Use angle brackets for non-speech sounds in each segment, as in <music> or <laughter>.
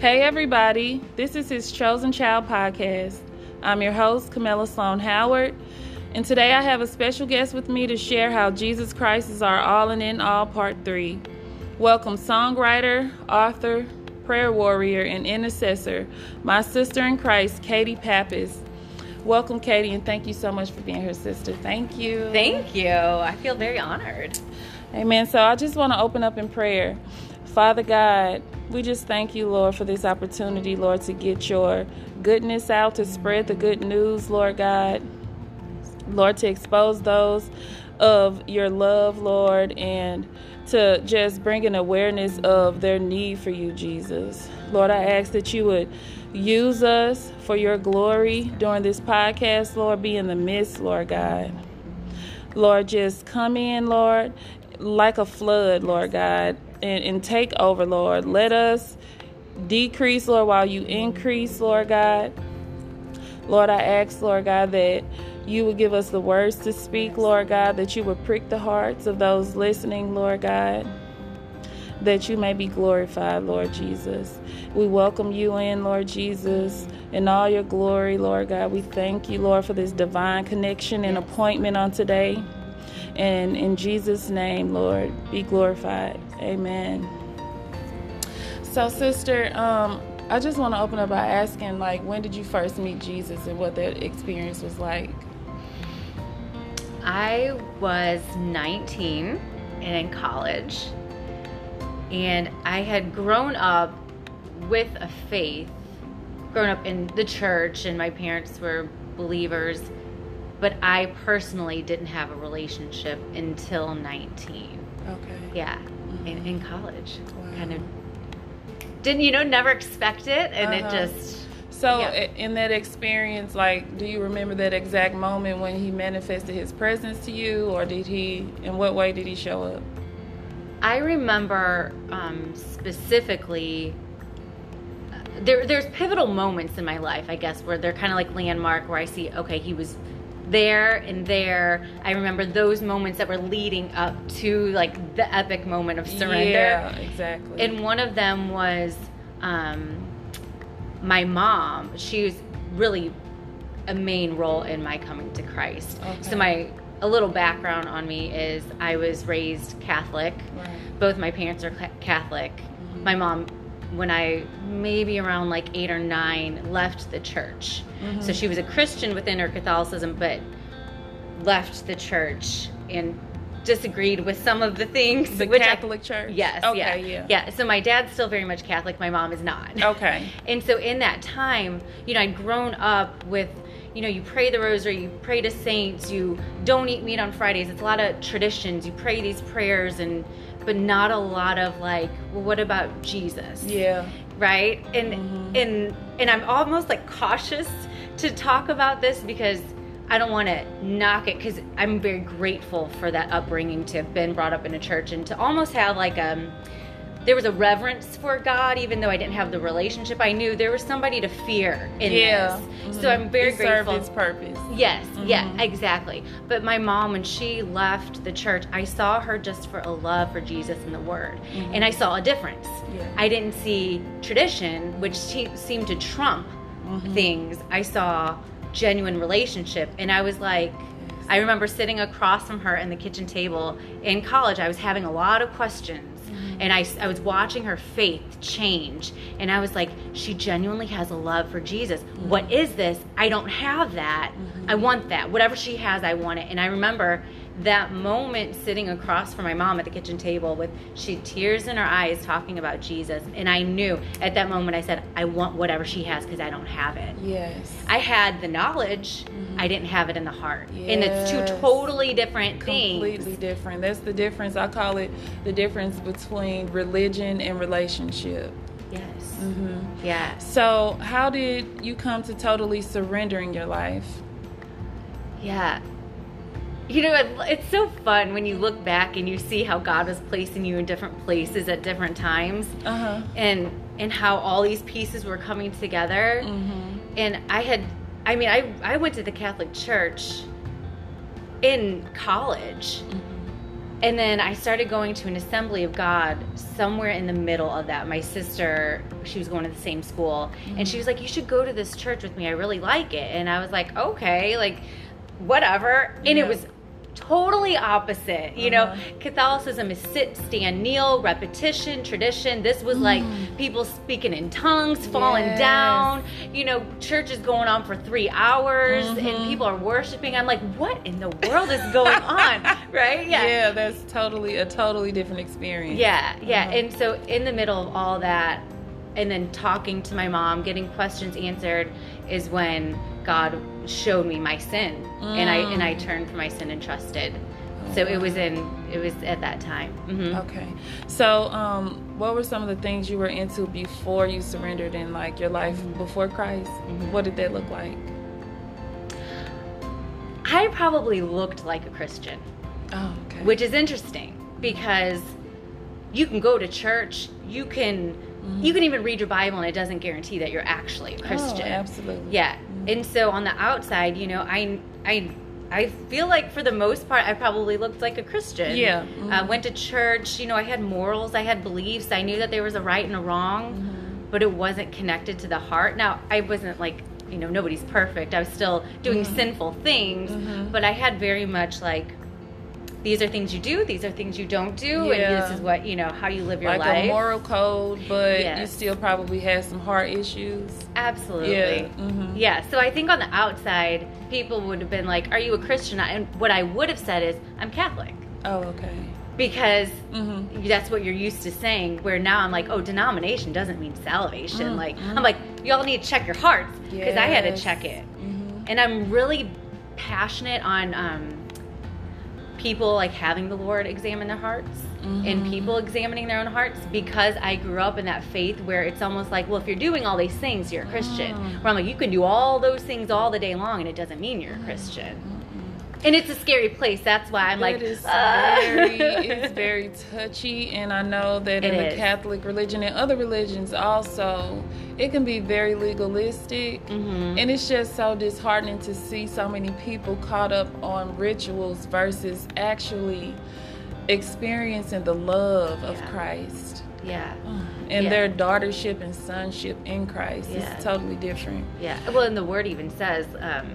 Hey, everybody, this is his Chosen Child podcast. I'm your host, Camilla Sloan Howard, and today I have a special guest with me to share how Jesus Christ is our all and in all, part three. Welcome, songwriter, author, prayer warrior, and intercessor, my sister in Christ, Katie Pappas. Welcome, Katie, and thank you so much for being here, sister. Thank you. Thank you. I feel very honored. Amen. So I just want to open up in prayer. Father God, we just thank you, Lord, for this opportunity, Lord, to get your goodness out, to spread the good news, Lord God. Lord, to expose those of your love, Lord, and to just bring an awareness of their need for you, Jesus. Lord, I ask that you would use us for your glory during this podcast, Lord. Be in the midst, Lord God. Lord, just come in, Lord, like a flood, Lord God, and, and take over, Lord. Let us decrease, Lord, while you increase, Lord God. Lord, I ask, Lord God, that you would give us the words to speak, Lord God, that you would prick the hearts of those listening, Lord God, that you may be glorified, Lord Jesus. We welcome you in, Lord Jesus, in all your glory, Lord God. We thank you, Lord, for this divine connection and appointment on today. And in Jesus' name, Lord, be glorified. Amen. So, sister, um, I just want to open up by asking, like, when did you first meet Jesus and what that experience was like? I was 19 and in college, and I had grown up with a faith, grown up in the church, and my parents were believers, but I personally didn't have a relationship until 19. Okay. Yeah, in, in college. Wow. Kind of didn't, you know, never expect it, and Uh-huh. it just. So, Yeah. in that experience, like, do you remember that exact moment when he manifested his presence to you, or did he, in what way did he show up? I remember um, specifically. uh, There, there's pivotal moments in my life, I guess, where they're kind of like landmark, where I see, okay, he was there and there. I remember those moments that were leading up to like the epic moment of surrender. Yeah, exactly. And one of them was um, my mom. She was really a main role in my coming to Christ. Okay. So my a little background on me is I was raised Catholic. Right. Both my parents are ca- Catholic. My mom, when I maybe around like eight or nine, left the church. Mm-hmm. So she was a Christian within her Catholicism, but left the church and disagreed with some of the things. the which I- Catholic Church. Yes. Okay. yeah. Yeah. Yeah. So my dad's still very much Catholic. My mom is not. Okay. <laughs> And so in that time, you know, I'd grown up with, you know, you pray the rosary, you pray to saints, you don't eat meat on Fridays. It's a lot of traditions. You pray these prayers and but not a lot of like, well, what about Jesus? Yeah. Right? And Mhm. and and I'm almost like cautious to talk about this because I don't want to knock it because I'm very grateful for that upbringing to have been brought up in a church and to almost have like um there was a reverence for God even though I didn't have the relationship. I knew there was somebody to fear in yeah. this. Mhm. So I'm very it served grateful. its purpose. Yes, yeah, Mhm. exactly. But my mom, when she left the church, I saw her just for a love for Jesus and the Word, Mhm. and I saw a difference. Yeah. I didn't see tradition, which seemed to trump Mhm. things. I saw genuine relationship, and I was like, I remember sitting across from her in the kitchen table in college. I was having a lot of questions. And I, I was watching her faith change. And I was like, she genuinely has a love for Jesus. What is this? I don't have that. I mm-hmm. want that. Whatever she has, I want it. And I remember that moment sitting across from my mom at the kitchen table with she tears in her eyes talking about Jesus. And I knew at that moment, I said, I want whatever she has because I don't have it. Yes. I had the knowledge, I didn't have it in the heart. And it's two totally different things. Completely different. That's the difference. I call it the difference between religion and relationship. Yes. hmm Yes. So, how did you come to totally surrendering your life? Yeah. You know, it's so fun when you look back and you see how God was placing you in different places at different times Uh huh. and and how all these pieces were coming together. Mm-hmm. And I had I mean, I I went to the Catholic Church in college. and then I started going to an assembly of God somewhere in the middle of that. My sister, she was going to the same school, and she was like, "You should go to this church with me. I really like it." And I was like, "Okay, like whatever." And Yeah. it was totally opposite. You Uh-huh. know, Catholicism is sit, stand, kneel, repetition, tradition. This was like people speaking in tongues, falling Mm. Yes. down. You know, church is going on for three hours, Mm-hmm. and people are worshiping. I'm like, what in the world is going <laughs> on? right? Yeah. that's totally a totally different experience. Yeah, yeah. Uh-huh. And so in the middle of all that, and then talking to my mom, getting questions answered, is when God showed me my sin, and I and I turned from my sin and trusted. so it was in it was at that time. hmm Okay. So, um, what were some of the things you were into before you surrendered in like your life before Christ? What did that look like? I probably looked like a Christian, Oh, okay. which is interesting because you can go to church, you can you can even read your Bible, and it doesn't guarantee that you're actually a Christian. Oh, absolutely. Yeah. And so on the outside, you know, I I I feel like for the most part, I probably looked like a Christian. Yeah. Uh, went to church. You know, I had morals. I had beliefs. I knew that there was a right and a wrong, Mm-hmm. but it wasn't connected to the heart. Now, I wasn't like you know nobody's perfect. I was still doing Mm-hmm. sinful things, but I had very much like. These are things you do. These are things you don't do, and this is what you know how you live your like life. a moral code, but you still probably have some heart issues. Absolutely. Yeah, mhm. Yeah. So I think on the outside, people would have been like, "Are you a Christian?" And what I would have said is, "I'm Catholic," Oh, okay. because Mm-hmm. that's what you're used to saying. Where now I'm like, "Oh, denomination doesn't mean salvation." Mm, Like I'm like, y'all need to check your hearts because I had to check it, Mm-hmm. and I'm really passionate on. Um, people like having the lord examine their hearts and Mm-hmm. people examining their own hearts because i grew up in that faith where it's almost like well if you're doing all these things you're a christian Mm. where i'm like you can do all those things all the day long and it doesn't mean you're a christian and it's a scary place that's why i'm like it is "Ah." very, <laughs> it's very touchy, and I know that in It the. Catholic religion and other religions also, it can be very legalistic, Mhm. and it's just so disheartening to see so many people caught up on rituals versus actually experiencing the love of Christ yeah <sighs> and Yeah. their daughtership and sonship in Christ. Yeah. It's totally different. yeah well and the word even says um,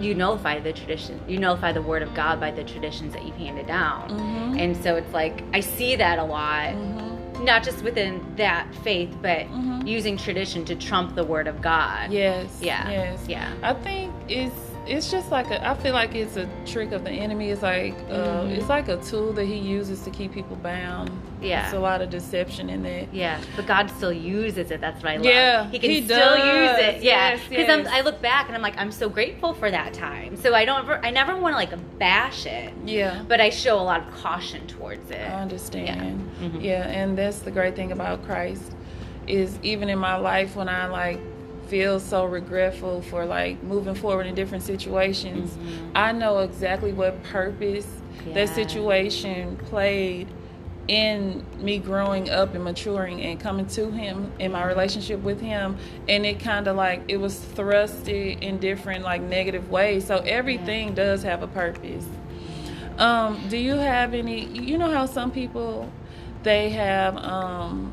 you nullify the tradition you nullify the word of god by the traditions that you've handed down Mhm. and so it's like i see that a lot Mhm. not just within that faith, but Mhm. using tradition to trump the word of God. Yes. Yeah. Yes. Yeah. I think it's it's just like a, I feel like it's a trick of the enemy. It's like uh, Mhm. it's like a tool that he uses to keep people bound. Yeah. It's a lot of deception in that. Yeah, but God still uses it. That's what I love. Yeah, he can he still does. use it. Yeah, because yes. I look back and I'm like, I'm so grateful for that time. So I don't, ever, I never want to like bash it, Yeah. but I show a lot of caution towards it. I understand. Yeah. Mhm. Yeah, and that's the great thing about Christ is even in my life when I like feel so regretful for like moving forward in different situations, Mhm. I know exactly what purpose Yeah. that situation played in me growing up and maturing and coming to him in my relationship with him. And it kind of like it was thrusted in different like negative ways. So everything does have a purpose. Um do you have any you know how some people they have um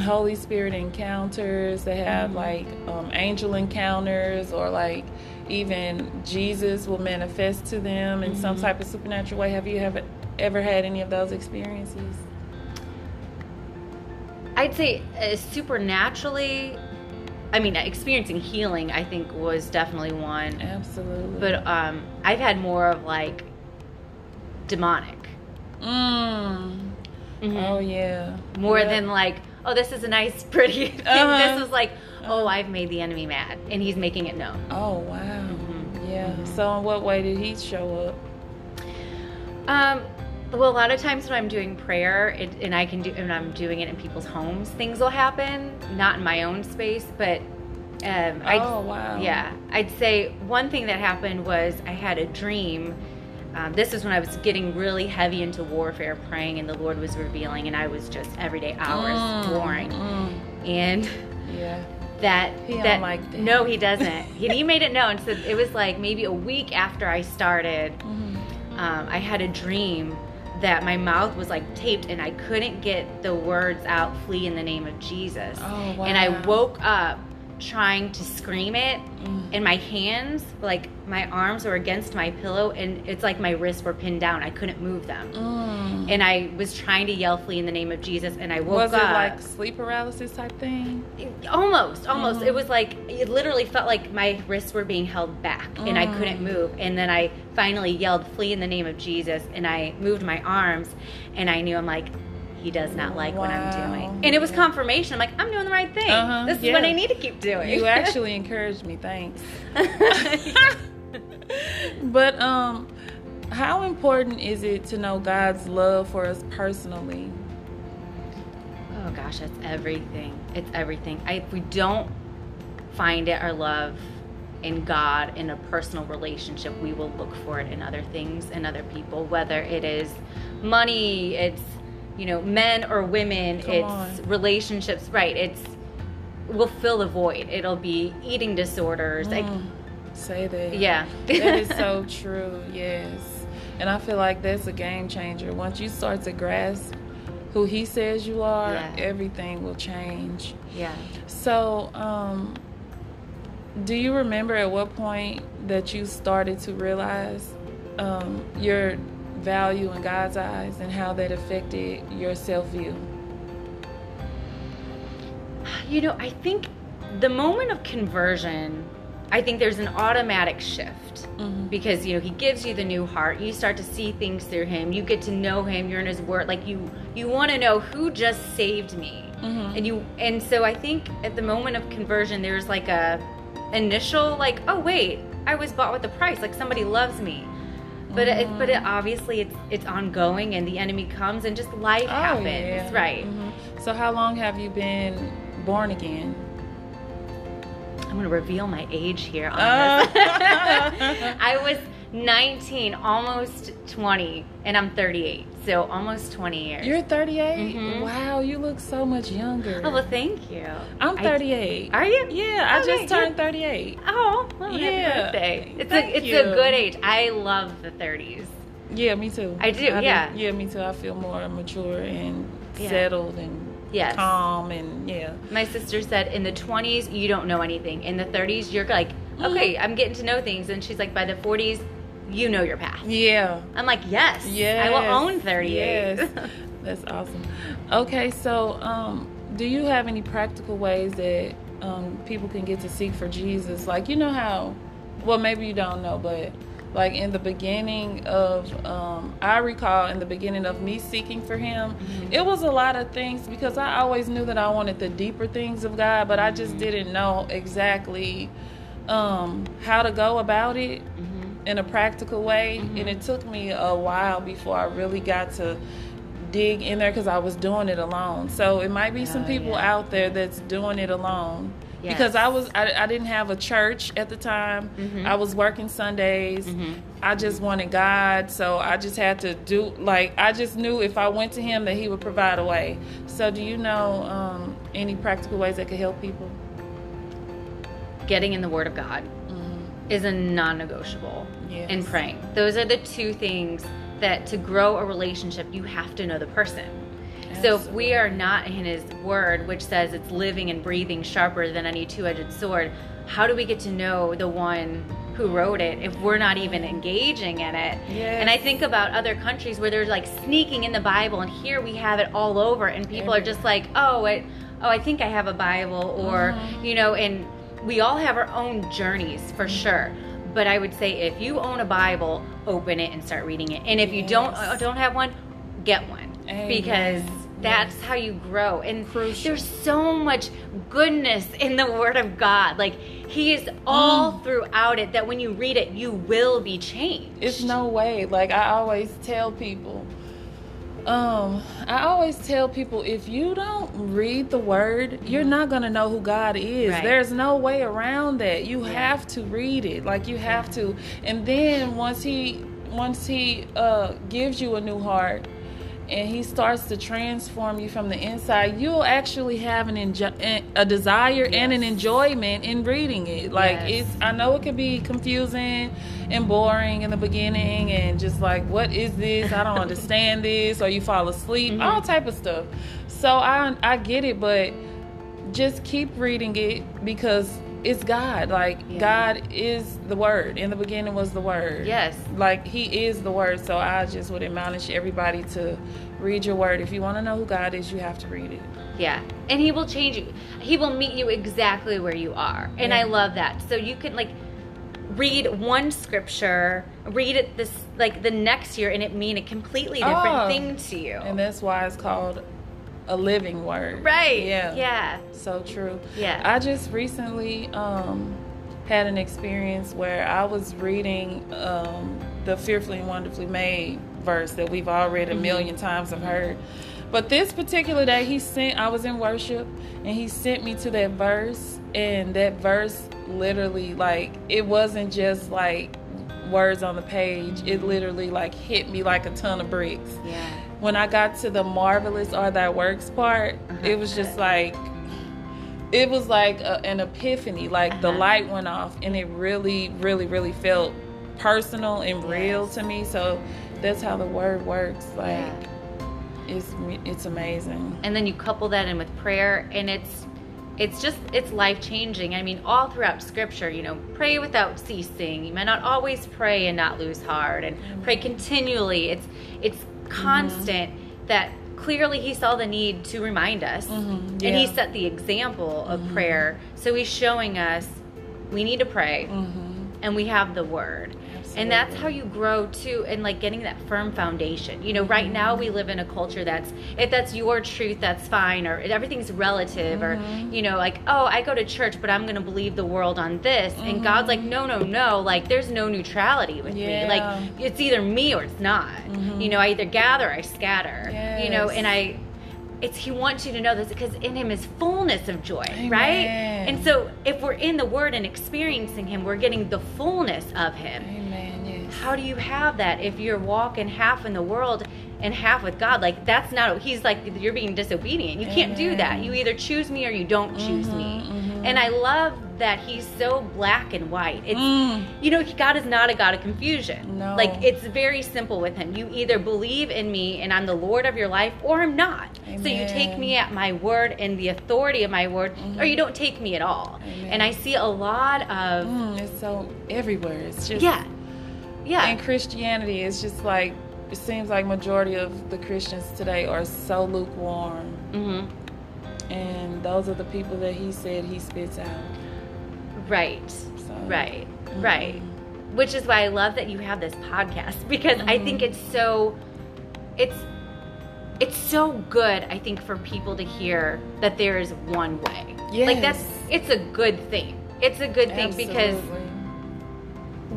holy spirit encounters they have Mhm. like um, angel encounters or like even jesus will manifest to them in some Mhm. type of supernatural way have you ever ever had any of those experiences I'd say uh, supernaturally, I mean, experiencing healing, I think was definitely one. absolutely But um, I've had more of like demonic. mm. Mhm. oh yeah more Yeah. than like oh this is a nice <laughs> pretty thing. Uh-huh. this is like oh i've made the enemy mad and he's making it known. Oh wow. Mhm. yeah. Mhm. so in what way did he show up? Um well a lot of times when i'm doing prayer it, and i can do and i'm doing it in people's homes things will happen. Not in my own space but um I'd, oh wow. yeah. I'd say one thing that happened was i had a dream um, this is when I was getting really heavy into warfare, praying, and the Lord was revealing, and I was just everyday hours Mm, mm. And yeah that He that like that. no he doesn't <laughs> he, he made it known so it was like maybe a week after i started Mhm. um, I had a dream that my mouth was like taped and I couldn't get the words out, flee in the name of Jesus. Oh, wow. And I woke up trying to scream it Mm. and my hands like my arms were against my pillow and it's like my wrists were pinned down i couldn't move them Mm. and i was trying to yell flee in the name of jesus and i woke Was it up like sleep paralysis type thing? almost almost Mhm. it was like it literally felt like my wrists were being held back and i couldn't Mm. move and then i finally yelled flee in the name of jesus and i moved my arms and i knew i'm like he does not like what i'm doing and it was confirmation i'm like i'm doing the right thing Uh-huh, this is yeah. what i need to keep doing You <laughs> actually encouraged me. Thanks. <laughs> but um, how important is it to know God's love for us personally? Oh gosh, that's everything. It's everything. I, if we don't find it, our love in God in a personal relationship, we will look for it in other things and other people, whether it is money, it's you know, men or women, Come it's on. relationships, right? It's will fill the void. It'll be eating disorders. Like Mm, say that. yeah. that is so <laughs> true. Yes, and I feel like that's a game changer. Once you start to grasp who He says you are, Yeah. everything will change. yeah. So, um, do you remember at what point that you started to realize um, your value in God's eyes and how that affected your self view? You know, I think the moment of conversion, I think there's an automatic shift Mhm. because you know he gives you the new heart. You start to see things through him. You get to know him. You're in his word. Like you, you want to know who just saved me, Mhm. and you. And so I think at the moment of conversion, there's like a initial like, oh wait, I was bought with a price. Like somebody loves me. But it, but it obviously it's it's ongoing, and the enemy comes, and just life happens, yeah. right? Mhm. So, how long have you been born again? I'm gonna reveal my age here on Oh. this. <laughs> I was 19, almost 20, and I'm 38, so almost 20 years. You're 38. Mhm. Wow, you look so much younger. oh well, thank you. I'm I- 38. are you? Yeah, I just turned 38. Oh, well, Yeah. birthday! It's Thank a it's you. a good age. I love the 30s. Yeah, me too. I do, yeah. Yeah, me too. I feel more mature and Yeah. settled and Yes. calm and yeah. My sister said in the 20s you don't know anything. In the 30s you're like, <gasps> okay, I'm getting to know things, and she's like, by the 40s you know your path. Yeah. I'm like, yes, Yes. I will own 38. Yes. <laughs> That's awesome. Okay, so um, do you have any practical ways that um, people can get to seek for Jesus? Like, you know how, well, maybe you don't know, but like in the beginning of, um, I recall in the beginning of me seeking for Him, it was a lot of things because I always knew that I wanted the deeper things of God, but I just didn't know exactly um, how to go about it Mhm. In a practical way Mhm. and it took me a while before i really got to dig in there because i was doing it alone so it might be some Oh, people yeah. out there that's doing it alone because i was I, I didn't have a church at the time Mhm. i was working sundays Mhm. i just wanted god so i just had to do like i just knew if i went to him that he would provide a way so do you know um, any practical ways that could help people Getting in the Word of God mm-hmm. Is a non-negotiable Yes. in praying. Those are the two things that to grow a relationship you have to know the person. So if we are not in his word which says it's living and breathing sharper than any two-edged sword, how do we get to know the one who wrote it if we're not even engaging in it? Yes. And I think about other countries where they're like sneaking in the Bible and here we have it all over and people are just like, "Oh, it oh, I think I have a Bible," or Mhm. you know, and we all have our own journeys for sure. But I would say if you own a Bible, open it and start reading it. And if you don't uh, don't have one, get one Amen. because that's Yes. how you grow. And Crucial. there's so much goodness in the Word of God. Like He is all Mm. throughout it. That when you read it, you will be changed. It's no way. Like I always tell people, um, I always tell people if you don't read the word, you're not gonna know who God is. Right. There's no way around that. You Yeah. have to read it. Like you have to. And then once he once he uh gives you a new heart and he starts to transform you from the inside, you'll actually have an enjo- a desire yes. and an enjoyment in reading it. Like yes. it's I know it can be confusing and boring in the beginning and just like what is this? I don't <laughs> understand this or you fall asleep, mm-hmm. all type of stuff. So I I get it, but just keep reading it because it's God. Like yeah. God is the word. In the beginning was the word. Yes. Like he is the word. So I just would admonish everybody to read your word. If you want to know who God is, you have to read it. Yeah. And he will change you. He will meet you exactly where you are. And yeah. I love that. So you can like read one scripture, read it this like the next year and it mean a completely different oh, thing to you. And that's why it's called a living word. Right. Yeah. Yeah. So true. Yeah. I just recently um, had an experience where I was reading um, the fearfully and wonderfully made verse that we've all read a mm-hmm. million times and heard. But this particular day, he sent, I was in worship, and he sent me to that verse. And that verse literally, like, it wasn't just like words on the page, it literally, like, hit me like a ton of bricks. Yeah when I got to the marvelous are thy works part, uh-huh. it was just like it was like a, an epiphany. Like uh-huh. the light went off, and it really, really, really felt personal and real yes. to me. So that's how the word works. Like yeah. it's it's amazing. And then you couple that in with prayer, and it's it's just it's life changing. I mean, all throughout Scripture, you know, pray without ceasing. You might not always pray and not lose heart, and mm-hmm. pray continually. It's it's constant mm-hmm. that clearly he saw the need to remind us mm-hmm. yeah. and he set the example of mm-hmm. prayer so he's showing us we need to pray mm-hmm. and we have the word. And that's how you grow too, and like getting that firm foundation. You know, right now we live in a culture that's if that's your truth, that's fine, or everything's relative, mm-hmm. or you know, like oh, I go to church, but I'm going to believe the world on this, mm-hmm. and God's like, no, no, no, like there's no neutrality with yeah. me. Like it's either me or it's not. Mm-hmm. You know, I either gather, I scatter. Yes. You know, and I it's he wants you to know this because in him is fullness of joy Amen. right and so if we're in the word and experiencing him we're getting the fullness of him Amen. How do you have that if you're walking half in the world and half with god like that's not he's like you're being disobedient you can't do that you either choose me or you don't choose mm-hmm, me mm-hmm. and i love that he's so black and white. It's mm. you know, God is not a God of confusion. No. Like it's very simple with him. You either believe in me and I'm the Lord of your life or I'm not. Amen. So you take me at my word and the authority of my word mm-hmm. or you don't take me at all. Amen. And I see a lot of mm, it's so everywhere. It's just Yeah. Yeah. And Christianity is just like it seems like majority of the Christians today are so lukewarm. Mm-hmm. And those are the people that he said he spits out. Right. So, right. Mm-hmm. Right. Which is why I love that you have this podcast <laughs> because mm-hmm. I think mm-hmm. it's so it's it's so good I think for people to hear that there is one way. Yes. Like that's it's a good thing. It's a good thing Absolutely. because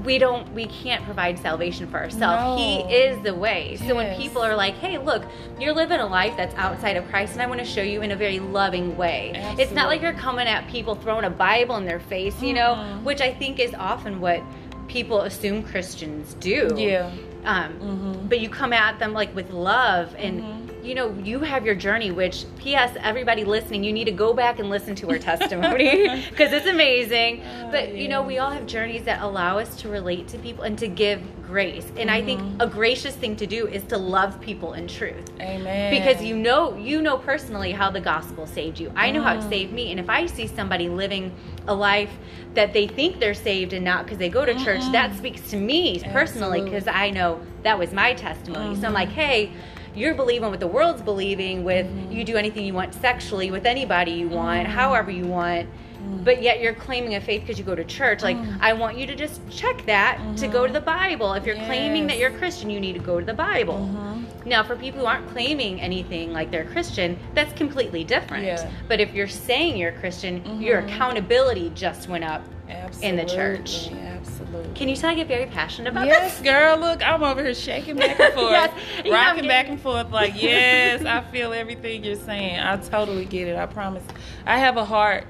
we don't we can't provide salvation for ourselves. No. He is the way. Yes. So when people are like, "Hey, look, you're living a life that's outside of Christ and I want to show you in a very loving way." Absolutely. It's not like you're coming at people throwing a Bible in their face, you know, mm-hmm. which I think is often what people assume Christians do. Yeah. Um, mm-hmm. but you come at them like with love and mm-hmm you know, you have your journey, which, P.S., everybody listening, you need to go back and listen to her testimony <laughs> because it's amazing. Oh, but, yeah. you know, we all have journeys that allow us to relate to people and to give grace. And mm-hmm. I think mm-hmm. a gracious thing to do is to love people in truth. Amen. Because you know, you know personally how the gospel saved you. I know how it mm. saved me. And if I see somebody living a life that they think they're saved and not because they go to mm-hmm. church, that speaks to me personally because I know that was my testimony. Mm-hmm. So I'm like, hey, you're believing what the world's believing with mm-hmm. you do anything you want sexually with anybody you want, mm-hmm. however you want. Mm-hmm. But yet you're claiming a faith because you go to church. Like, mm. I want you to just check that to go to mm-hmm. the Bible. If you're yes. claiming that you're Christian, you need to go to the Bible. Mm-hmm. Now, for people who aren't claiming anything like they're Christian, that's completely different. Yeah. But if you're saying you're Christian, your accountability just went up Absolutely. in the church. Absolutely. Can you tell I get very passionate about yes, this? Yes, girl. Look, I'm over here shaking back and <laughs> forth, yes, rocking back and forth. Like, yes, I feel everything you're saying. I totally get it. I promise. I have a heart.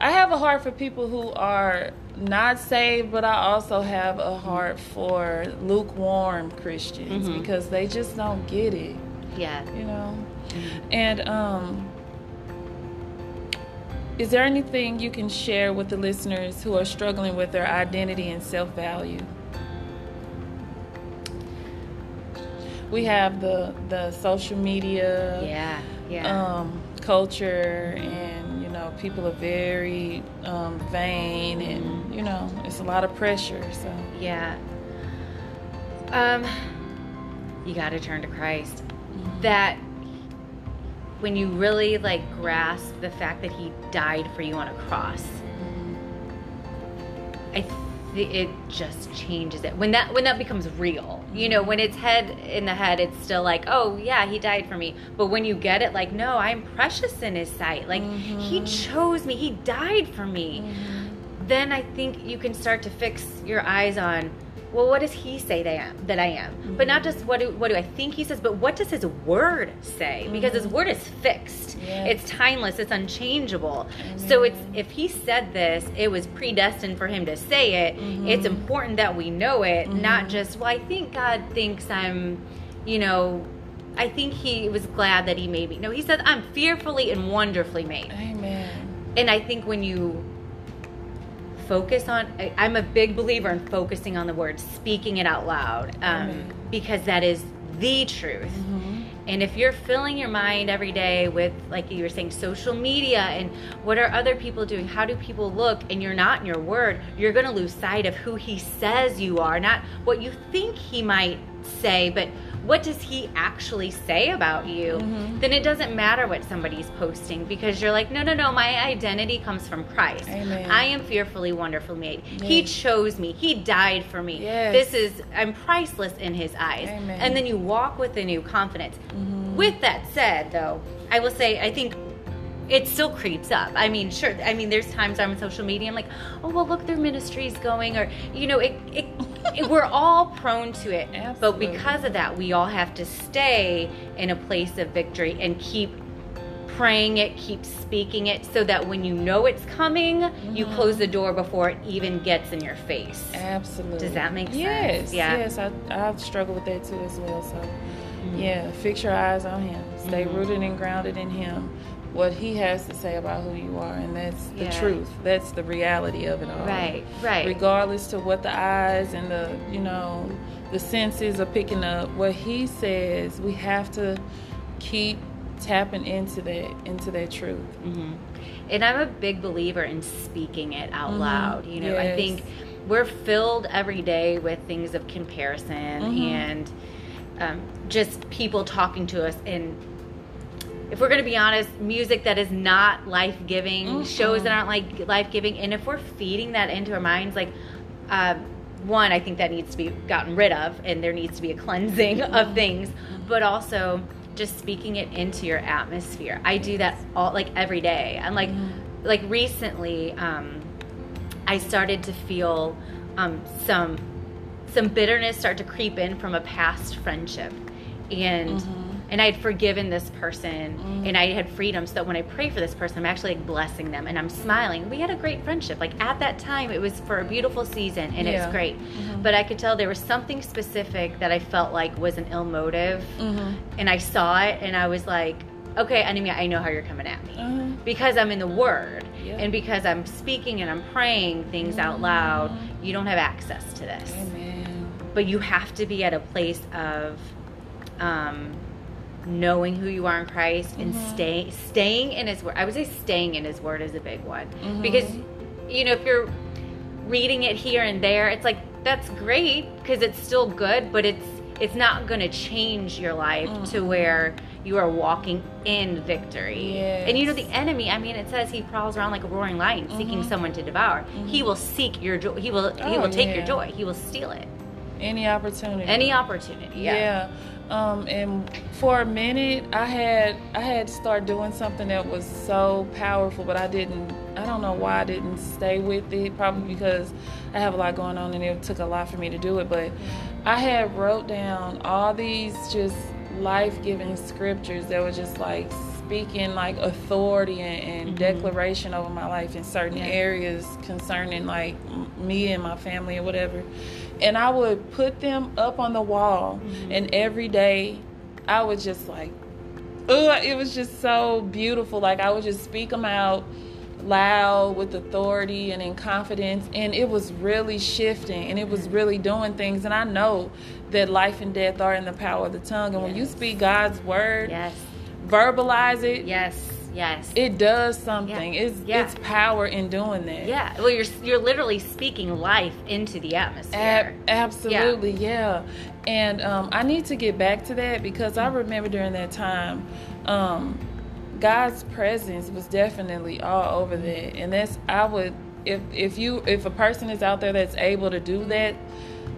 I have a heart for people who are not saved, but I also have a heart for lukewarm Christians mm-hmm. because they just don't get it. Yeah. You know? And um is there anything you can share with the listeners who are struggling with their identity and self-value? We have the the social media Yeah. Yeah. um, culture and you know people are very um, vain and you know it's a lot of pressure so Yeah. Um, you got to turn to Christ. That when you really like grasp the fact that He died for you on a cross, I think it just changes it. When that when that becomes real, you know, when it's head in the head, it's still like, oh yeah, He died for me. But when you get it, like, no, I'm precious in His sight. Like He mm-hmm. chose me. He died for me. Mm-hmm. Then I think you can start to fix your eyes on well, what does he say that I am? That I am, but not mm-hmm. just what do what do I think he says, but what does his word say? Because his mm-hmm. word is fixed. Yes. It's timeless. It's unchangeable. Mm-hmm. So it's if he said this, it was predestined for him to say it. It's important that we know it, not just well. I think God thinks I'm, you know. I think he was glad that he made me. No, he said I'm fearfully and wonderfully made. amen And I think when you focus on, I, I'm a big believer in focusing on the word, speaking it out loud, um, Amen. because that is the truth. And if you're filling your mind every day with, like you were saying, social media and what are other people doing? How do people look? And you're not in your word, you're going to lose sight of who he says you are, not what you think he might say, but what does he actually say about you? Then it doesn't matter what somebody's posting because you're like, no, no, no, my identity comes from Christ. Amen. I am fearfully, wonderfully made. He chose me. He died for me. Yes. This is, I'm priceless in his eyes. Amen. And then you walk with a new confidence. Mm-hmm. With that said, though, I will say, I think it still creeps up. I mean, sure. I mean, there's times I'm on social media. I'm like, oh well, look, their ministry's going, or you know, it. it, <laughs> it we're all prone to it, but because of that, we all have to stay in a place of victory and keep praying it, keep speaking it, so that when you know it's coming, you Mm-hmm. close the door before it even gets in your face. absolutely Does that make sense? yes Yeah. yes I, i've struggled with that too as well so Mm-hmm. yeah fix your eyes on him stay Mhm. rooted and grounded in him what he has to say about who you are and that's the Yeah. truth that's the reality of it all Right, right. regardless to what the eyes and the you know the senses are picking up what he says we have to keep tapping into that into that truth hmm And I'm a big believer in speaking it out Mhm. loud. You know, I think we're filled every day with things of comparison Mhm. and um, just people talking to us. And if we're going to be honest, music that is not life giving, Mhm. shows that aren't like life giving, and if we're feeding that into our minds, like, um, one, I think that needs to be gotten rid of, and there needs to be a cleansing of things, but also just speaking it into your atmosphere. I do that all like every day. I'm like, like recently, um, I started to feel um, some some bitterness start to creep in from a past friendship, and and I'd forgiven this person, and I had freedom. So that when I pray for this person, I'm actually like blessing them, and I'm smiling. We had a great friendship. Like at that time, it was for a beautiful season, and it Yeah. was great. But I could tell there was something specific that I felt like was an ill motive, mm-hmm. and I saw it, and I was like, okay, enemy, I know how you're coming at me uh-huh. because I'm in the Word Yeah. and because I'm speaking and I'm praying things out loud, you don't have access to this. amen But you have to be at a place of um, knowing who you are in Christ and mm-hmm. stay, staying in His Word. I would say staying in His Word is a big one mm-hmm. because, you know, if you're reading it here and there, it's like that's great because it's still good, but it's it's not going to change your life to mm-hmm. where you are walking in victory. And you know the enemy, I mean it says he prowls around like a roaring lion seeking someone to devour. He will seek your joy. He will he Oh, will take yeah. your joy. He will steal it. any opportunity Any opportunity. Yeah. yeah um and for a minute i had i had to start doing something that was so powerful but i didn't i don't know why i didn't stay with it probably because i have a lot going on and it took a lot for me to do it but i had wrote down all these just life-giving scriptures that were just like speaking like authority and, and declaration over my life in certain Yeah. areas concerning like m- me and my family or whatever and i would put them up on the wall mm-hmm. and every day I was just like, ugh, it was just so beautiful. Like I would just speak them out loud with authority and in confidence and it was really shifting and it was mm-hmm. really doing things. And I know that life and death are in the power of the tongue. And yes. when you speak God's word yes. verbalize it yes Yes. It does something. Yeah. It's yeah. it's power in doing that. Yeah. Well, you're you're literally speaking life into the atmosphere. absolutely, yeah. yeah. And um, I need to get back to that because I remember during that time, um, God's presence was definitely all over that, and that's I would if if you if a person is out there that's able to do that,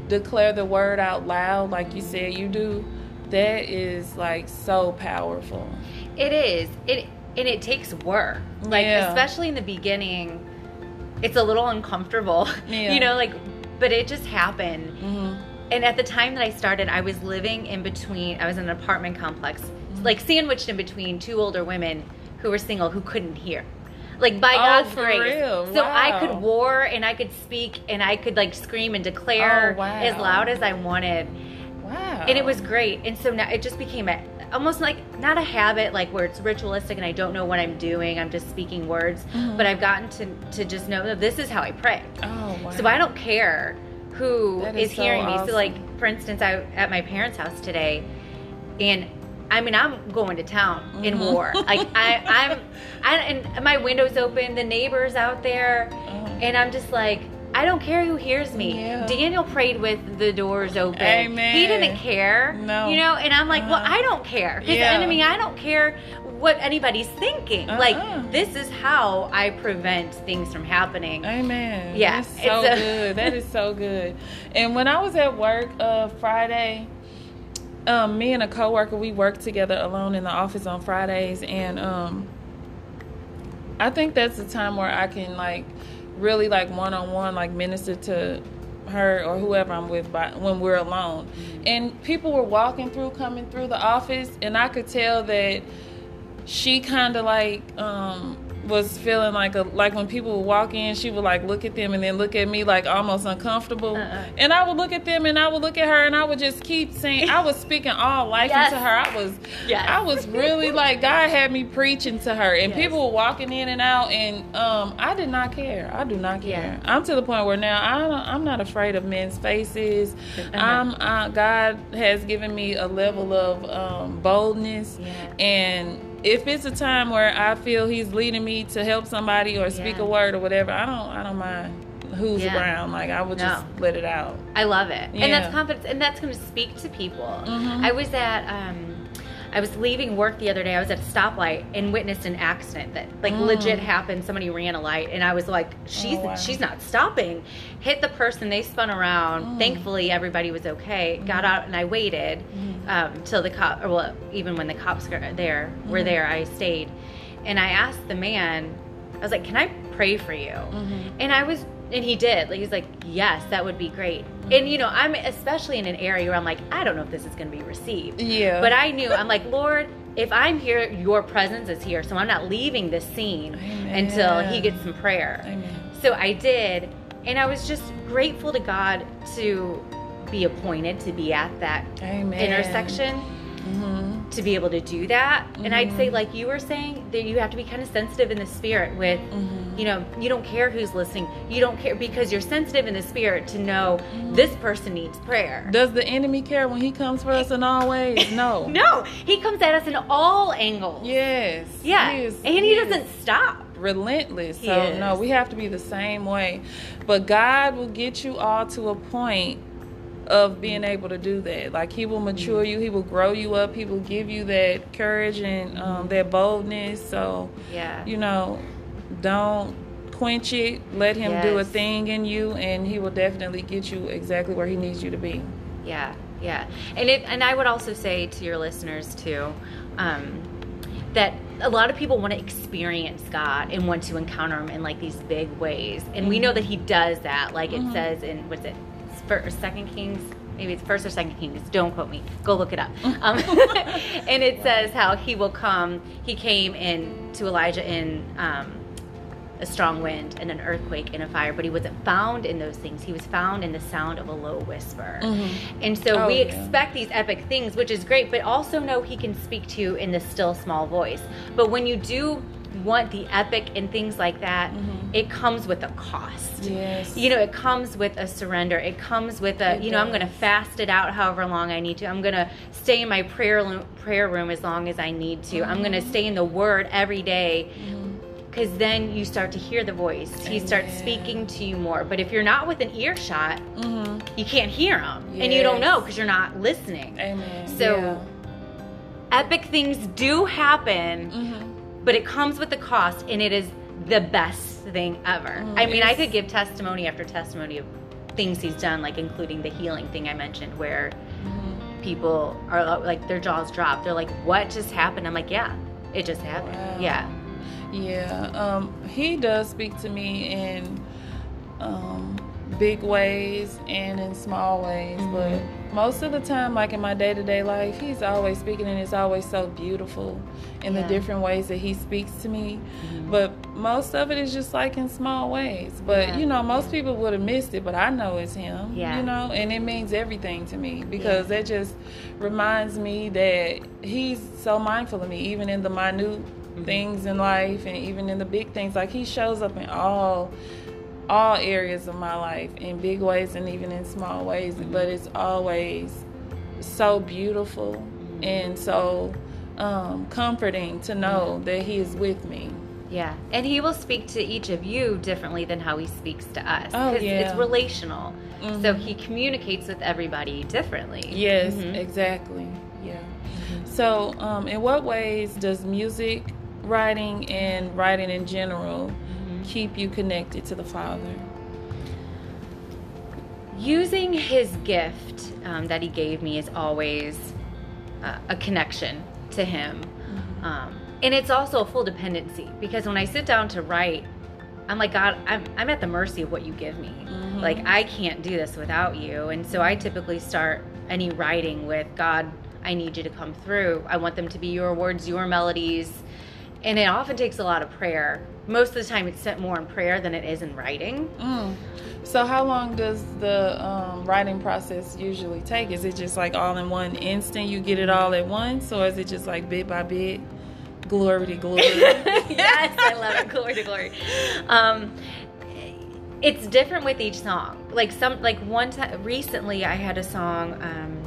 declare the word out loud like you said you do. That is like so powerful. It is. It and it takes work. Like yeah. especially in the beginning, it's a little uncomfortable. <laughs> Yeah. you know, like but it just happened. Mm-hmm. And at the time that I started, I was living in between. I was in an apartment complex, mm-hmm. like sandwiched in between two older women who were single who couldn't hear. Like by oh, God's grace. Real? So wow. I could war and I could speak and I could like scream and declare oh, wow. as loud as I wanted. Wow. And it was great. And so now it just became a almost like not a habit like where it's ritualistic and I don't know what I'm doing. I'm just speaking words, mm-hmm. but I've gotten to to just know that this is how I pray. Oh, wow. So I don't care who is, is, hearing awesome. me. So like for instance, I at my parents' house today, and I mean, I'm going to town mm-hmm. in war. Like I, <laughs> I'm, I, and my window's open. The neighbors out there, oh. and I'm just like, I don't care who hears me. Yeah. Daniel prayed with the doors open. Amen. He didn't care. No. You know, and I'm like, uh-huh. well, I don't care. His yeah. enemy, I don't care what anybody's thinking. Uh-huh. Like, this is how I prevent things from happening. Amen. Yeah. That's so a- <laughs> good. that is so good. And when I was at work uh, Friday, um, me and a coworker, we worked together alone in the office on Fridays, and um, I think that's the time where I can like really like one on one, like minister to her or whoever I'm with by, when we're alone. And people were walking through, coming through the office, and I could tell that she kind of like um, was feeling like a like when people would walk in, she would like look at them and then look at me like almost uncomfortable. Uh-uh. And I would look at them and I would look at her and I would just keep saying I was speaking all life yes. into her. I was yes. I was really like God had me preaching to her and yes. people were walking in and out and um, I did not care. I do not care. Yeah. I'm to the point where now I I'm not afraid of men's faces. Uh-huh. I'm uh, God has given me a level of um, boldness yeah. and if it's a time where I feel he's leading me to help somebody or speak yeah. a word or whatever, I don't I don't mind who's yeah. around. Like I would no. just let it out. I love it, yeah. and that's confidence, and that's going to speak to people. Mm-hmm. I was at. Um, I was leaving work the other day. I was at a stoplight and witnessed an accident that like mm. legit happened. Somebody ran a light and I was like, she's oh, wow. she's not stopping. Hit the person. They spun around. Mm. Thankfully, everybody was okay. Mm. Got out and I waited mm. um, till the cop. Or well, even when the cops were there, were mm. there, I stayed. And I asked the man. I was like, "Can I pray for you?" Mm-hmm. And I was and he did. Like he's like, yes, that would be great. And you know, I'm especially in an area where I'm like, I don't know if this is going to be received. Yeah. But I knew I'm like, Lord, if I'm here, your presence is here, so I'm not leaving this scene Amen. until he gets some prayer. Amen. So I did, and I was just grateful to God to be appointed to be at that Amen. intersection. Mm-hmm. To be able to do that, mm-hmm. and I'd say, mm-hmm. like you were saying, that you have to be kind of sensitive in the spirit with mm-hmm you know you don't care who's listening. You don't care because you're sensitive in the spirit to know this person needs prayer. Does the enemy care when he comes for us in all ways? <laughs> No. No he comes at us in all angles. Yes yeah and he, he doesn't stop. relentless he so is. no we have to be the same way. But god will get you all to a point of being able to do that. Like he will mature you, he will grow you up, he will give you that courage and um, that boldness. So yeah, you know, don't quench it. Let him yes. do a thing in you, and he will definitely get you exactly where he needs you to be. Yeah, yeah. And it, and I would also say to your listeners too, um, that a lot of people want to experience God and want to encounter Him in like these big ways, and mm-hmm. we know that He does that. Like mm-hmm. it says in what's it, First, Second Kings maybe it's first or second kings don't quote me go look it up <laughs> um, <laughs> and it says how he will come he came in to elijah in um, a strong wind and an earthquake and a fire, but he wasn't found in those things. He was found in the sound of a low whisper. Mm-hmm. And so Oh, we yeah. expect these epic things, which is great, but also know he can speak to you in the still small voice. But when you do want the epic and things like that, mm-hmm. it comes with a cost. Yes. You know, it comes with a surrender. It comes with a, It you know, I'm going to fast it out however long I need to. I'm going to stay in my prayer lo- prayer room as long as I need to. I'm going to mm-hmm. stay in the Word every day because then you start to hear the voice. He starts speaking to you more. But if you're not within earshot, Mm-hmm. you can't hear him, and you don't know because you're not listening. Amen. So- Epic things do happen, hmm but it comes with a cost, and it is the best thing ever. Mm, I mean, I could give testimony after testimony of things he's done, like including the healing thing I mentioned, where hmm people are like their jaws drop. They're like, "What just happened?" I'm like, "Yeah, it just happened." Wow. Yeah. Yeah, um, he does speak to me in um, big ways and in small ways, Mm-hmm. but most of the time, like in my day to day life, he's always speaking, and it's always so beautiful in Yeah. the different ways that he speaks to me. Mhm. But most of it is just like in small ways. But Yeah. you know, most people would have missed it, but I know it's him. Yeah. You know, and it means everything to me because that just reminds me that he's so mindful of me, even in the minute Mm-hmm. things in life and even in the big things. Like he shows up in all all areas of my life in big ways and even in small ways. Mm-hmm. But it's always so beautiful Mm-hmm. and so um, comforting to know that he is with me. Yeah, and he will speak to each of you differently than how he speaks to us. Oh, yeah. it's relational. So Mhm. he communicates with everybody differently. Yes, Mhm. exactly. Yeah. So, um, in what ways does music writing and writing in general Mm-hmm. keep you connected to the Father? Using his gift um, that he gave me is always uh, a connection to him. Um, and it's also a full dependency because when I sit down to write, I'm like, God, I'm, I'm at the mercy of what you give me. Mhm. Like, I can't do this without you. And so I typically start any writing with, God, I need you to come through. I want them to be your words, your melodies. And it often takes a lot of prayer. Most of the time, it's spent more in prayer than it is in writing. Mm. So, how long does the um, writing process usually take? Is it just like all in one instant, you get it all at once, or is it just like bit by bit, glory to glory? <laughs> yes, I love it. Glory to glory. Um, it's different with each song. Like some, like one time recently, I had a song um,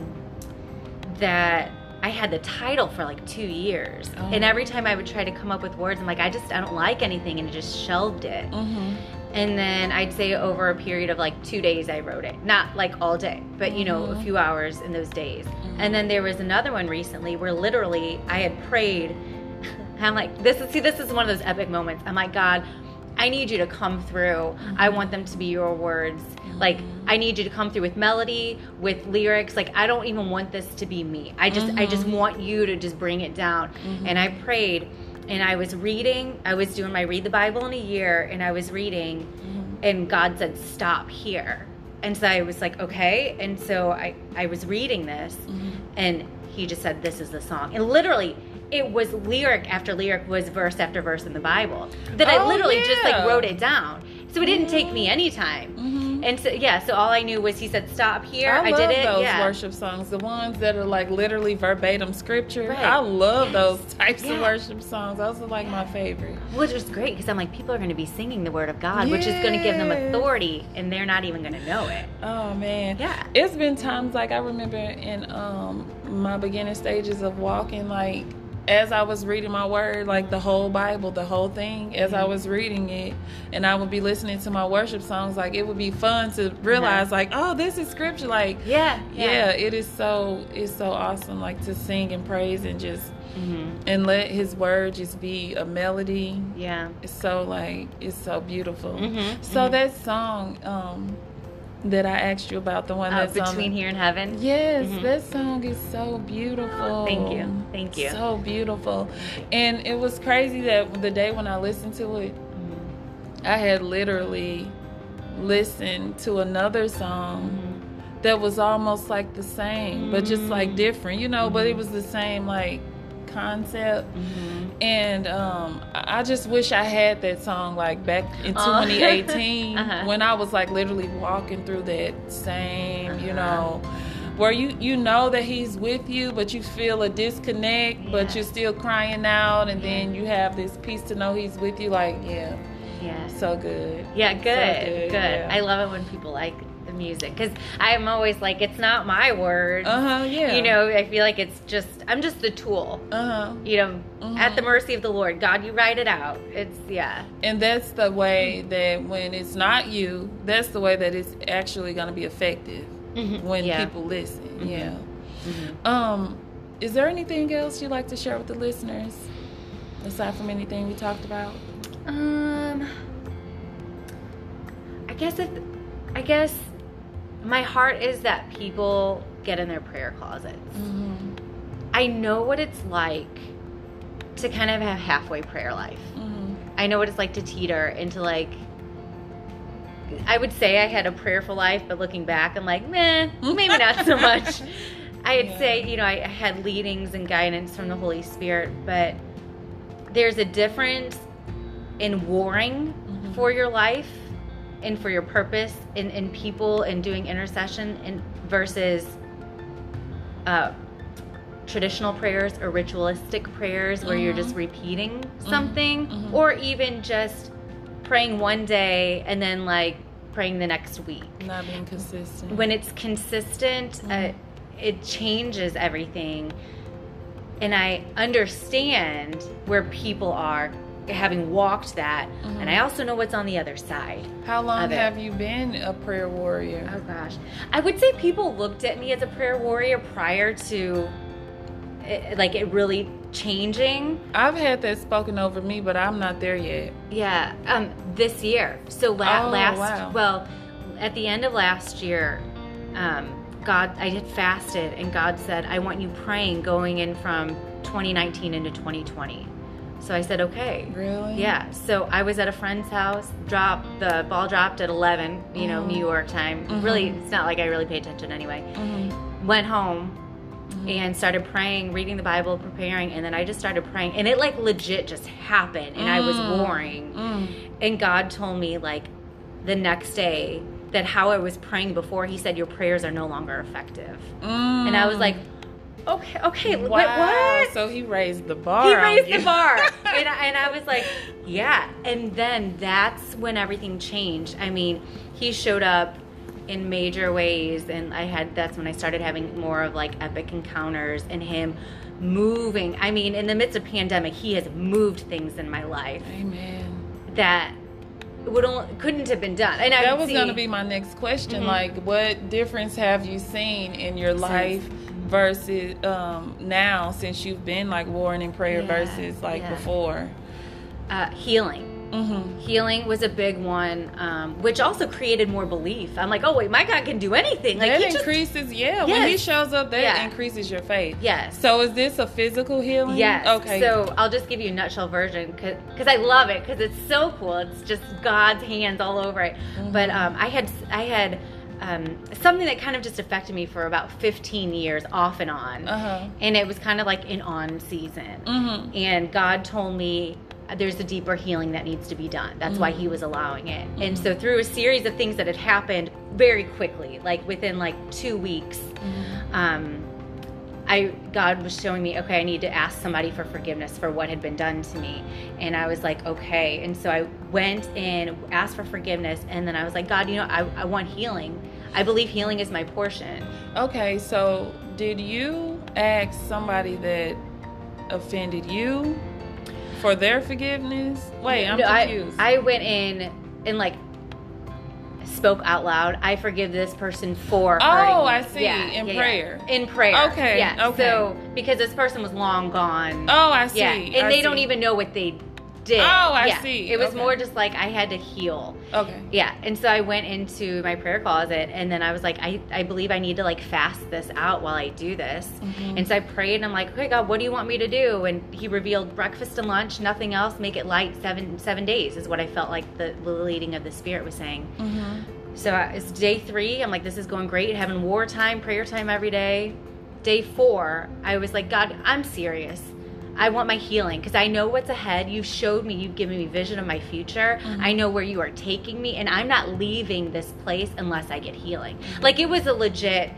that I had the title for like two years, Oh. and every time I would try to come up with words, I'm like, I just I don't like anything, and just shelved it. hmm And then I'd say over a period of like two days, I wrote it. Not like all day, but you know, a Mhm. few hours in those days. And then there was another one recently where literally I had prayed. <laughs> I'm like, this is see, this is one of those epic moments. I'm like, God, I need you to come through. I want them to be your words. Like, I need you to come through with melody, with lyrics. Like, I don't even want this to be me. I just, I just mm-hmm. want you to just bring it down. Mm-hmm. And I prayed, and I was reading. I was doing my read the Bible in a year, and I was reading, mm-hmm. and God said, "Stop here." And so I was like, "Okay." And so I, I was reading this, and He just said, "This is the song." And literally, it was lyric after lyric, was verse after verse in the Bible that I Oh, literally just like wrote it down. So it didn't take me any time. hmm And so yeah, so all I knew was He said, "Stop here." I, I, love did it. those yeah. worship songs, the ones that are like literally verbatim scripture. Right. I love Yes. those types Yeah. of worship songs. Those are like my favorite. Which is great because I'm like, people are going to be singing the word of God, which is going to give them authority, and they're not even going to know it. Oh man. Yeah. It's been times like I remember in um my beginning stages of walking like as I was reading my word, like the whole Bible, the whole thing, as I Mm-hmm. was reading it, and I would be listening to my worship songs, like it would be fun to realize, like, oh, this is scripture. Like, Uh-huh. Yeah, yeah, it is so, it's so awesome, like to sing and praise and just, hmm and let His word just be a melody. Yeah. It's so like, it's so beautiful. Mhm, So mhm. that song, um, that I asked you about, the one Uh, that's between here and heaven. Yes, Mhm. that song is so beautiful. Thank you. Thank you. So beautiful. And it was crazy that the day when I listened to it, Mhm. I had literally listened to another song Mm-hmm. that was almost like the same, but just like Mm. different, you know, but Mm-hmm. it was the same like concept. Mm-hmm. And um, I just wish I had that song like back in Oh. 2018 <laughs> Uh-huh. when I was like literally walking through that same, you Uh-huh. know, where you you know that he's with you, but you feel a disconnect, but you're still crying out, and then you have this peace to know he's with you. Like, yeah, Yeah. so good. Yeah, good, good, good. yeah. I love it when people like music because I'm always like, it's not my words. Uh huh. Yeah. You know, I feel like it's just I'm just the tool. Uh huh. You know, at Mhm. the mercy of the Lord. God, you write it out. It's yeah, And that's the way that when it's not you, that's the way that it's actually going to be effective when Yeah. people listen. Mhm. Yeah. Mhm. Um, is there anything else you'd like to share with the listeners aside from anything we talked about? Um, I guess if I guess my heart is that people get in their prayer closets. Mm-hmm. I know what it's like to kind of have halfway prayer life. Mm-hmm. I know what it's like to teeter into like. I would say I had a prayerful life, but looking back, I'm like, meh, maybe not so much. <laughs> <laughs> I'd Yeah. say, you know, I had leadings and guidance from the Holy Spirit, but there's a difference in warring Mhm. for your life and for your purpose in, in people and doing intercession and versus uh, traditional prayers or ritualistic prayers where you're Mhm. just repeating something Mhm. or even just praying one day and then like praying the next week Not being consistent. when it's consistent uh, Mhm. it changes everything and i understand where people are having walked that Mhm. and i also know what's on the other side How long have you been a prayer warrior? oh gosh i would say people looked at me as a prayer warrior prior to it, like it really changing I've had that spoken over me, but I'm not there yet. Yeah, um, this year. So la- Oh, last, wow. well, at the end of last year, um, God, I had fasted, and God said, "I want you praying going in from 2019 into 2020." So I said, "Okay." Really? Yeah. So I was at a friend's house. Dropped the ball dropped at 11. You know, Mhm. New York time. Mhm. Really, it's not like I really pay attention anyway. Mm-hmm. Went home Mhm. and started praying, reading the Bible, preparing, and then I just started praying, and it like legit just happened, and I was Mm. warring. Mm. And God told me like the next day that how I was praying before, He said your prayers are no longer effective. Mm. And I was like, okay, okay, wow. what? what? So he raised the bar. He raised the bar, <laughs> and, I, and I was like, yeah. And then that's when everything changed. I mean, He showed up in major ways, and I had that's when I started having more of like epic encounters and Him moving. I mean, in the midst of pandemic, He has moved things in my life Amen. that would only, couldn't have been done. And that would was going to be my next question. Mhm. Like, what difference have you seen in your life versus um, now since you've been like warring in prayer Yeah, versus like yeah. before? uh, healing. Mm-hmm. Healing was a big one, um, which also created more belief. I'm like, oh wait, my God can do anything. Like that he just increases, yeah. When he shows up, that Yeah. increases your faith. yes. So is this a physical healing? Yes. Okay. So I'll just give you a nutshell version because I love it because it's so cool. It's just God's hands all over it. But Mm-hmm. um, I had I had um, something that kind of just affected me for about 15 years, off and on, Uh huh. and it was kind of like an on season. Mm-hmm. And God told me there's a deeper healing that needs to be done. That's why He was allowing it. And so through a series of things that had happened very quickly, like within like two weeks, um, I God was showing me, okay, I need to ask somebody for forgiveness for what had been done to me, and I was like, okay, and so I went and asked for forgiveness, and then I was like, God, you know, I, I want healing. I believe healing is my portion. Okay. So did you ask somebody that offended you for their forgiveness? Wait, I'm No, I- confused. I, went in and like spoke out loud. I forgive this person for. Oh, me." I see. In prayer. In prayer. Okay, Yeah. okay. So because this person was long gone. oh, I see. yeah, and I they don't even know what they did. Oh, I Yeah. see. It was Okay. more just like I had to heal. Okay. Yeah, and so I went into my prayer closet, and then I was like, I, I believe I need to like fast this out while I do this. Mhm. And so I prayed, and I'm like, okay, God, what do you want me to do? And He revealed breakfast and lunch, nothing else. Make it light. Seven seven days is what I felt like the, the leading of the Spirit was saying. Mm-hmm. So I- it's day three. I'm like, this is going great. Having wartime, prayer time every day. Day four, I was like, God, I'm serious. I want my healing because I know what's ahead. You've showed me, you've given me vision of my future. Mm-hmm. I know where you are taking me, and I'm not leaving this place unless I get healing. Mm-hmm. Like it was a legit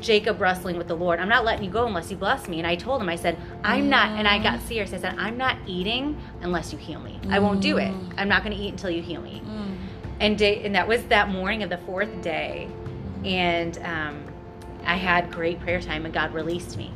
Jacob wrestling with the Lord. I'm not letting you go unless you bless me. And I told him, I said, I'm not, and I got serious. I said, I'm not eating unless you heal me. I won't do it. Mm. I'm not going to eat until you heal me. And day, and that was that morning of the fourth day, and um, I had great prayer time, and God released me.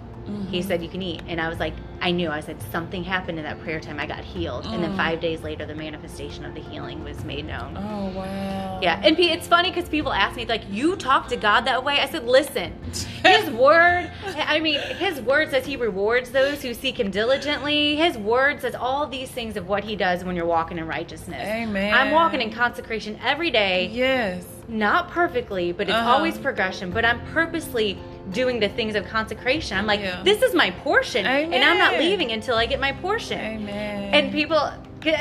He said, "You can eat," and I was like, I knew. I said something happened in that prayer time. I got healed, and then Mm. five days later, the manifestation of the healing was made known. Oh wow. Yeah, and it's funny because people ask me like, "You talk to God that way?" I said, "Listen, <laughs> His word. I mean, His word says He rewards those who seek Him diligently. His word says all these things of what He does when you're walking in righteousness. Amen. I'm walking in consecration every day, Yes. not perfectly, but it's Uh-huh. always progression. But I'm purposely doing the things of consecration. I'm like, Yeah. this is my portion, and I'm not leaving until I get my portion. Amen. And people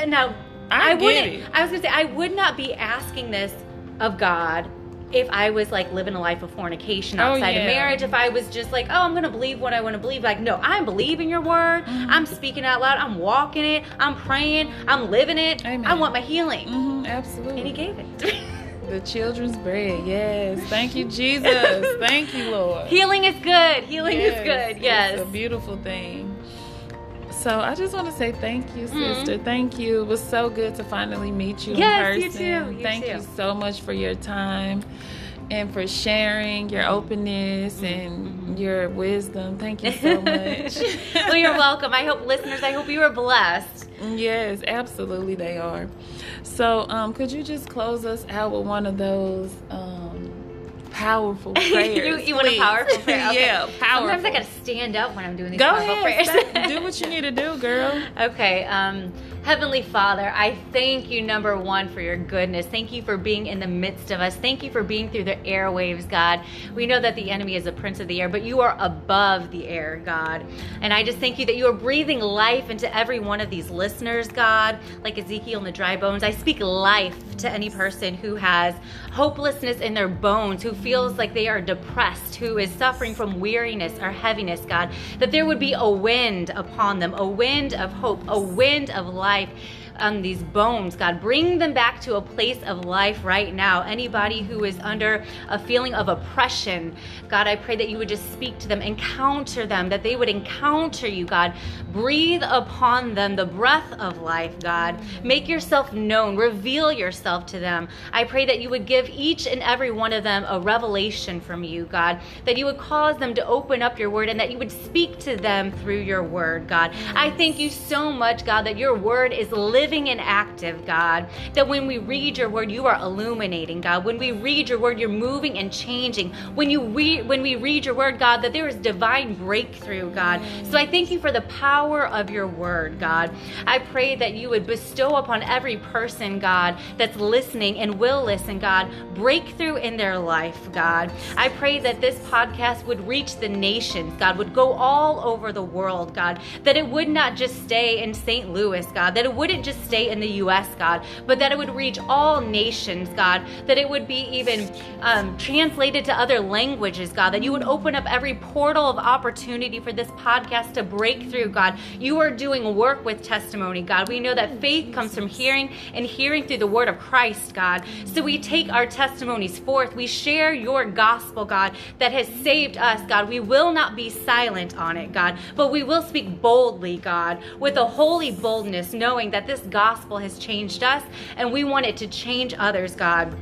now I I, wouldn't it. I was gonna say I would not be asking this of God if I was like living a life of fornication Oh, outside yeah. of marriage, if I was just like, oh, I'm gonna believe what I want to believe. Like, no, I'm believing your word. Mm-hmm. I'm speaking out loud. I'm walking it. I'm praying. I'm living it. Amen. I want my healing, hmm absolutely. and He gave it. <laughs> the children's bread. Yes. Thank you, Jesus. <laughs> Thank you, Lord. healing is good. Healing Yes, is good. Yes. It's a beautiful thing. So I just want to say thank you, Mhm. sister. Thank you. It was so good to finally meet you Yes, in you too. You thank too. you so much for your time and for sharing your openness and your wisdom. Thank you so much. <laughs> well, you're welcome. I hope listeners. I hope you are blessed. Yes, absolutely they are. So, um, could you just close us out with one of those um, powerful <laughs> prayers? you, you want a powerful prayer? Okay. <laughs> yeah, powerful. Sometimes I gotta stand up when I'm doing these Go powerful ahead. prayers. <laughs> do what you need to do, girl. Okay, um, Heavenly Father, I thank you, number one, for your goodness. Thank you for being in the midst of us. Thank you for being through the airwaves, God. We know that the enemy is a prince of the air, but you are above the air, God. And I just thank you that you are breathing life into every one of these listeners, God, like Ezekiel in the dry bones. I speak life to any person who has hopelessness in their bones, who feels like they are depressed, who is suffering from weariness or heaviness, God, that there would be a wind upon them, a wind of hope, a wind of life life on these bones, God. Bring them back to a place of life right now. Anybody who is under a feeling of oppression, God, I pray that you would just speak to them, encounter them, that they would encounter you, God. Breathe upon them the breath of life, God. Make yourself known, reveal yourself to them. I pray that you would give each and every one of them a revelation from you, God, that you would cause them to open up your word and that you would speak to them through your word, God. I thank you so much, God, that your word is living and active, God. That when we read your word, you are illuminating, God. When we read your word, you're moving and changing. When you re- when we read your word, God, that there is divine breakthrough, God. So I thank you for the power of your word, God. I pray that you would bestow upon every person, God, that's listening and will listen, God, breakthrough in their life, God. I pray that this podcast would reach the nations, God, would go all over the world, God, that it would not just stay in St. Louis, God, that it wouldn't just stay in the U.S., God, but that it would reach all nations, God, that it would be even um, translated to other languages, God, that you would open up every portal of opportunity for this podcast to break through, God. You are doing work with testimony, God. We know that faith comes from hearing and hearing through the word of Christ, God. So we take our testimonies forth. We share your gospel, God, that has saved us, God. We will not be silent on it, God, but we will speak boldly, God, with a holy boldness, knowing that this gospel has changed us and we want it to change others, God.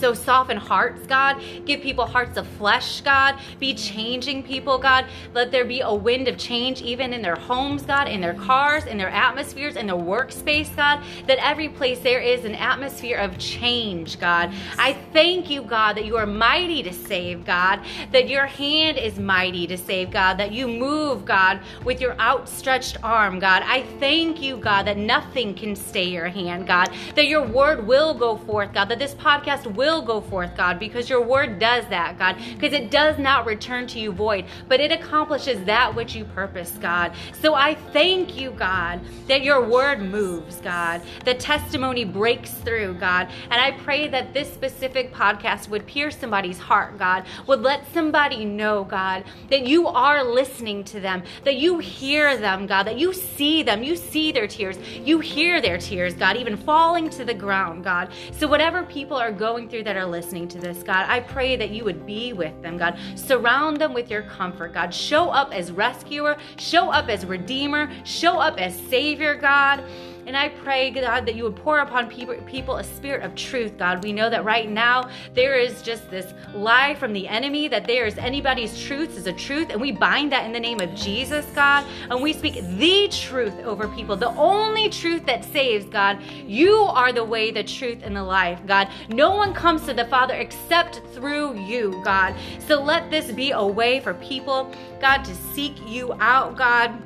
So soften hearts, God. Give people hearts of flesh, God. Be changing people, God. Let there be a wind of change even in their homes, God, in their cars, in their atmospheres, in their workspace, God. That every place there is an atmosphere of change, God. I thank you, God, that you are mighty to save, God. That your hand is mighty to save, God. That you move, God, with your outstretched arm, God. I thank you, God, that nothing can stay your hand, God. That your word will go forth, God. That this podcast will will go forth, God, because your word does that, God, because it does not return to you void, but it accomplishes that which you purpose, God. So I thank you, God, that your word moves, God, the testimony breaks through, God. And I pray that this specific podcast would pierce somebody's heart, God, would let somebody know, God, that you are listening to them, that you hear them, God, that you see them, you see their tears, you hear their tears, God, even falling to the ground, God. So whatever people are going through that are listening to this, God, I pray that you would be with them, God. Surround them with your comfort, God. Show up as rescuer, show up as redeemer, show up as savior, God. And I pray, God, that you would pour upon people, people a spirit of truth, God. We know that right now there is just this lie from the enemy that there is anybody's truth is a truth. And we bind that in the name of Jesus, God. And we speak the truth over people, the only truth that saves, God. You are the way, the truth, and the life, God. No one comes to the Father except through you, God. So let this be a way for people, God, to seek you out, God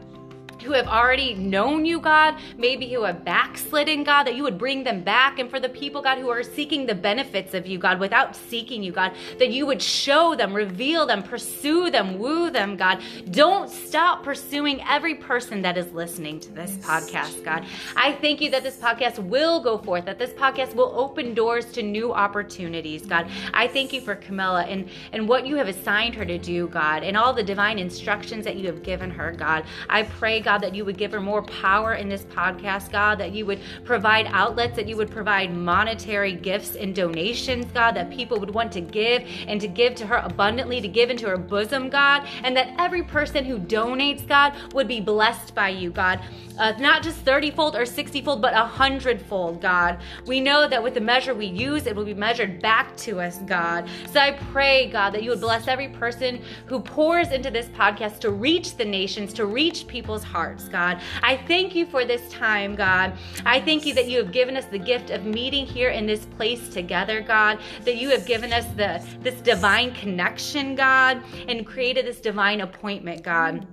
who have already known you, God, maybe who have backslidden, God, that you would bring them back. And for the people, God, who are seeking the benefits of you, God, without seeking you, God, that you would show them, reveal them, pursue them, woo them, God. Don't stop pursuing every person that is listening to this podcast, God. I thank you that this podcast will go forth, that this podcast will open doors to new opportunities, God. I thank you for Camilla and, and what you have assigned her to do, God, and all the divine instructions that you have given her, God. I pray, God God, that you would give her more power in this podcast, God, that you would provide outlets, that you would provide monetary gifts and donations, God, that people would want to give and to give to her abundantly, to give into her bosom, God, and that every person who donates, God, would be blessed by you, God. Uh, not just 30 fold or 60 fold, but a hundredfold, God. We know that with the measure we use, it will be measured back to us, God. So I pray, God, that you would bless every person who pours into this podcast to reach the nations, to reach people's hearts, God. I thank you for this time, God. I thank you that you have given us the gift of meeting here in this place together, God. That you have given us the this divine connection, God, and created this divine appointment, God.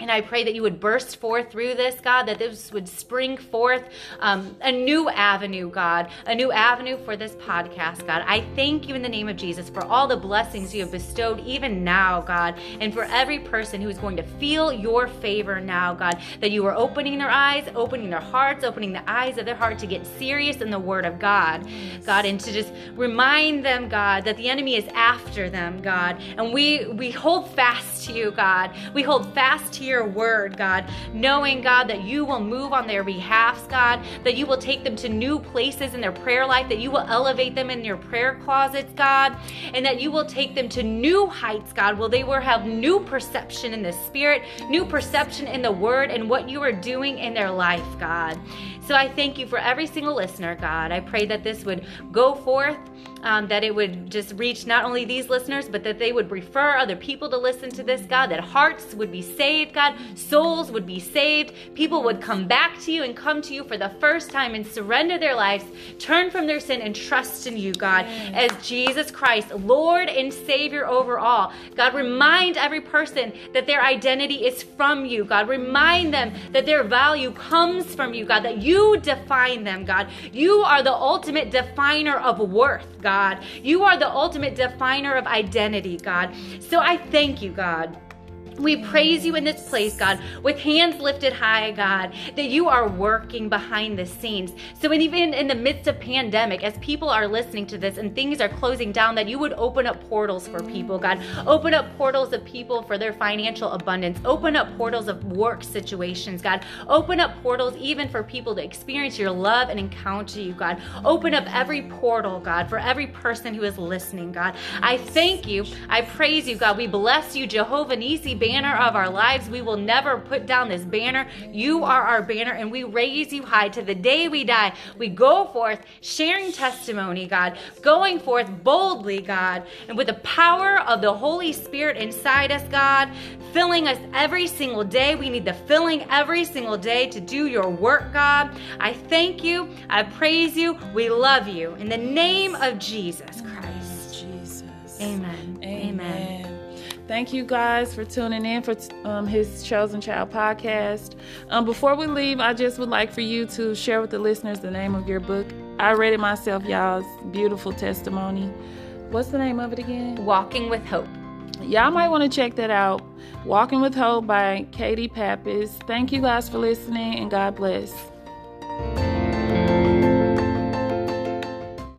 And I pray that you would burst forth through this, God, that this would spring forth um, a new avenue, God, a new avenue for this podcast, God. I thank you in the name of Jesus for all the blessings you have bestowed even now, God, and for every person who is going to feel your favor now, God, that you are opening their eyes, opening their hearts, opening the eyes of their heart to get serious in the Word of God, God, and to just remind them, God, that the enemy is after them, God, and we we hold fast to you, God. We hold fast to your word, God, knowing, God, that you will move on their behalfs, God, that you will take them to new places in their prayer life, that you will elevate them in your prayer closets, God, and that you will take them to new heights, God, where they will have new perception in the spirit, new perception in the word, and what you are doing in their life, God. So I thank you for every single listener, God. I pray that this would go forth um, that it would just reach not only these listeners, but that they would refer other people to listen to this, God, that hearts would be saved, God, souls would be saved, people would come back to you and come to you for the first time and surrender their lives, turn from their sin, and trust in you, God, as Jesus Christ, Lord and Savior over all. God, remind every person that their identity is from you, God. Remind them that their value comes from you, God, that you define them, God. You are the ultimate definer of worth, God. God. You are the ultimate definer of identity, God. So I thank you, God. We praise you in this place, God, with hands lifted high, God, that you are working behind the scenes. So even in the midst of pandemic, as people are listening to this and things are closing down, that you would open up portals for people, God. Open up portals of people for their financial abundance. Open up portals of work situations, God. Open up portals even for people to experience your love and encounter you, God. Open up every portal, God, for every person who is listening, God. I thank you. I praise you, God. We bless you, Jehovah Nisi banner of our lives. We will never put down this banner. You are our banner, and we raise you high to the day we die. We go forth sharing testimony, God, going forth boldly, God, and with the power of the Holy Spirit inside us, God, filling us every single day. We need the filling every single day to do your work, God. I thank you. I praise you. We love you. In the name of Jesus Christ. Jesus. Amen. Amen. Amen. Thank you guys for tuning in for um, his Chosen Child podcast. Um, before we leave, I just would like for you to share with the listeners the name of your book I read it myself, y'all. It's beautiful testimony. What's the name of it again? Walking with Hope. Y'all might want to check that out. Walking with Hope by Katie Pappas. Thank you guys for listening and God bless.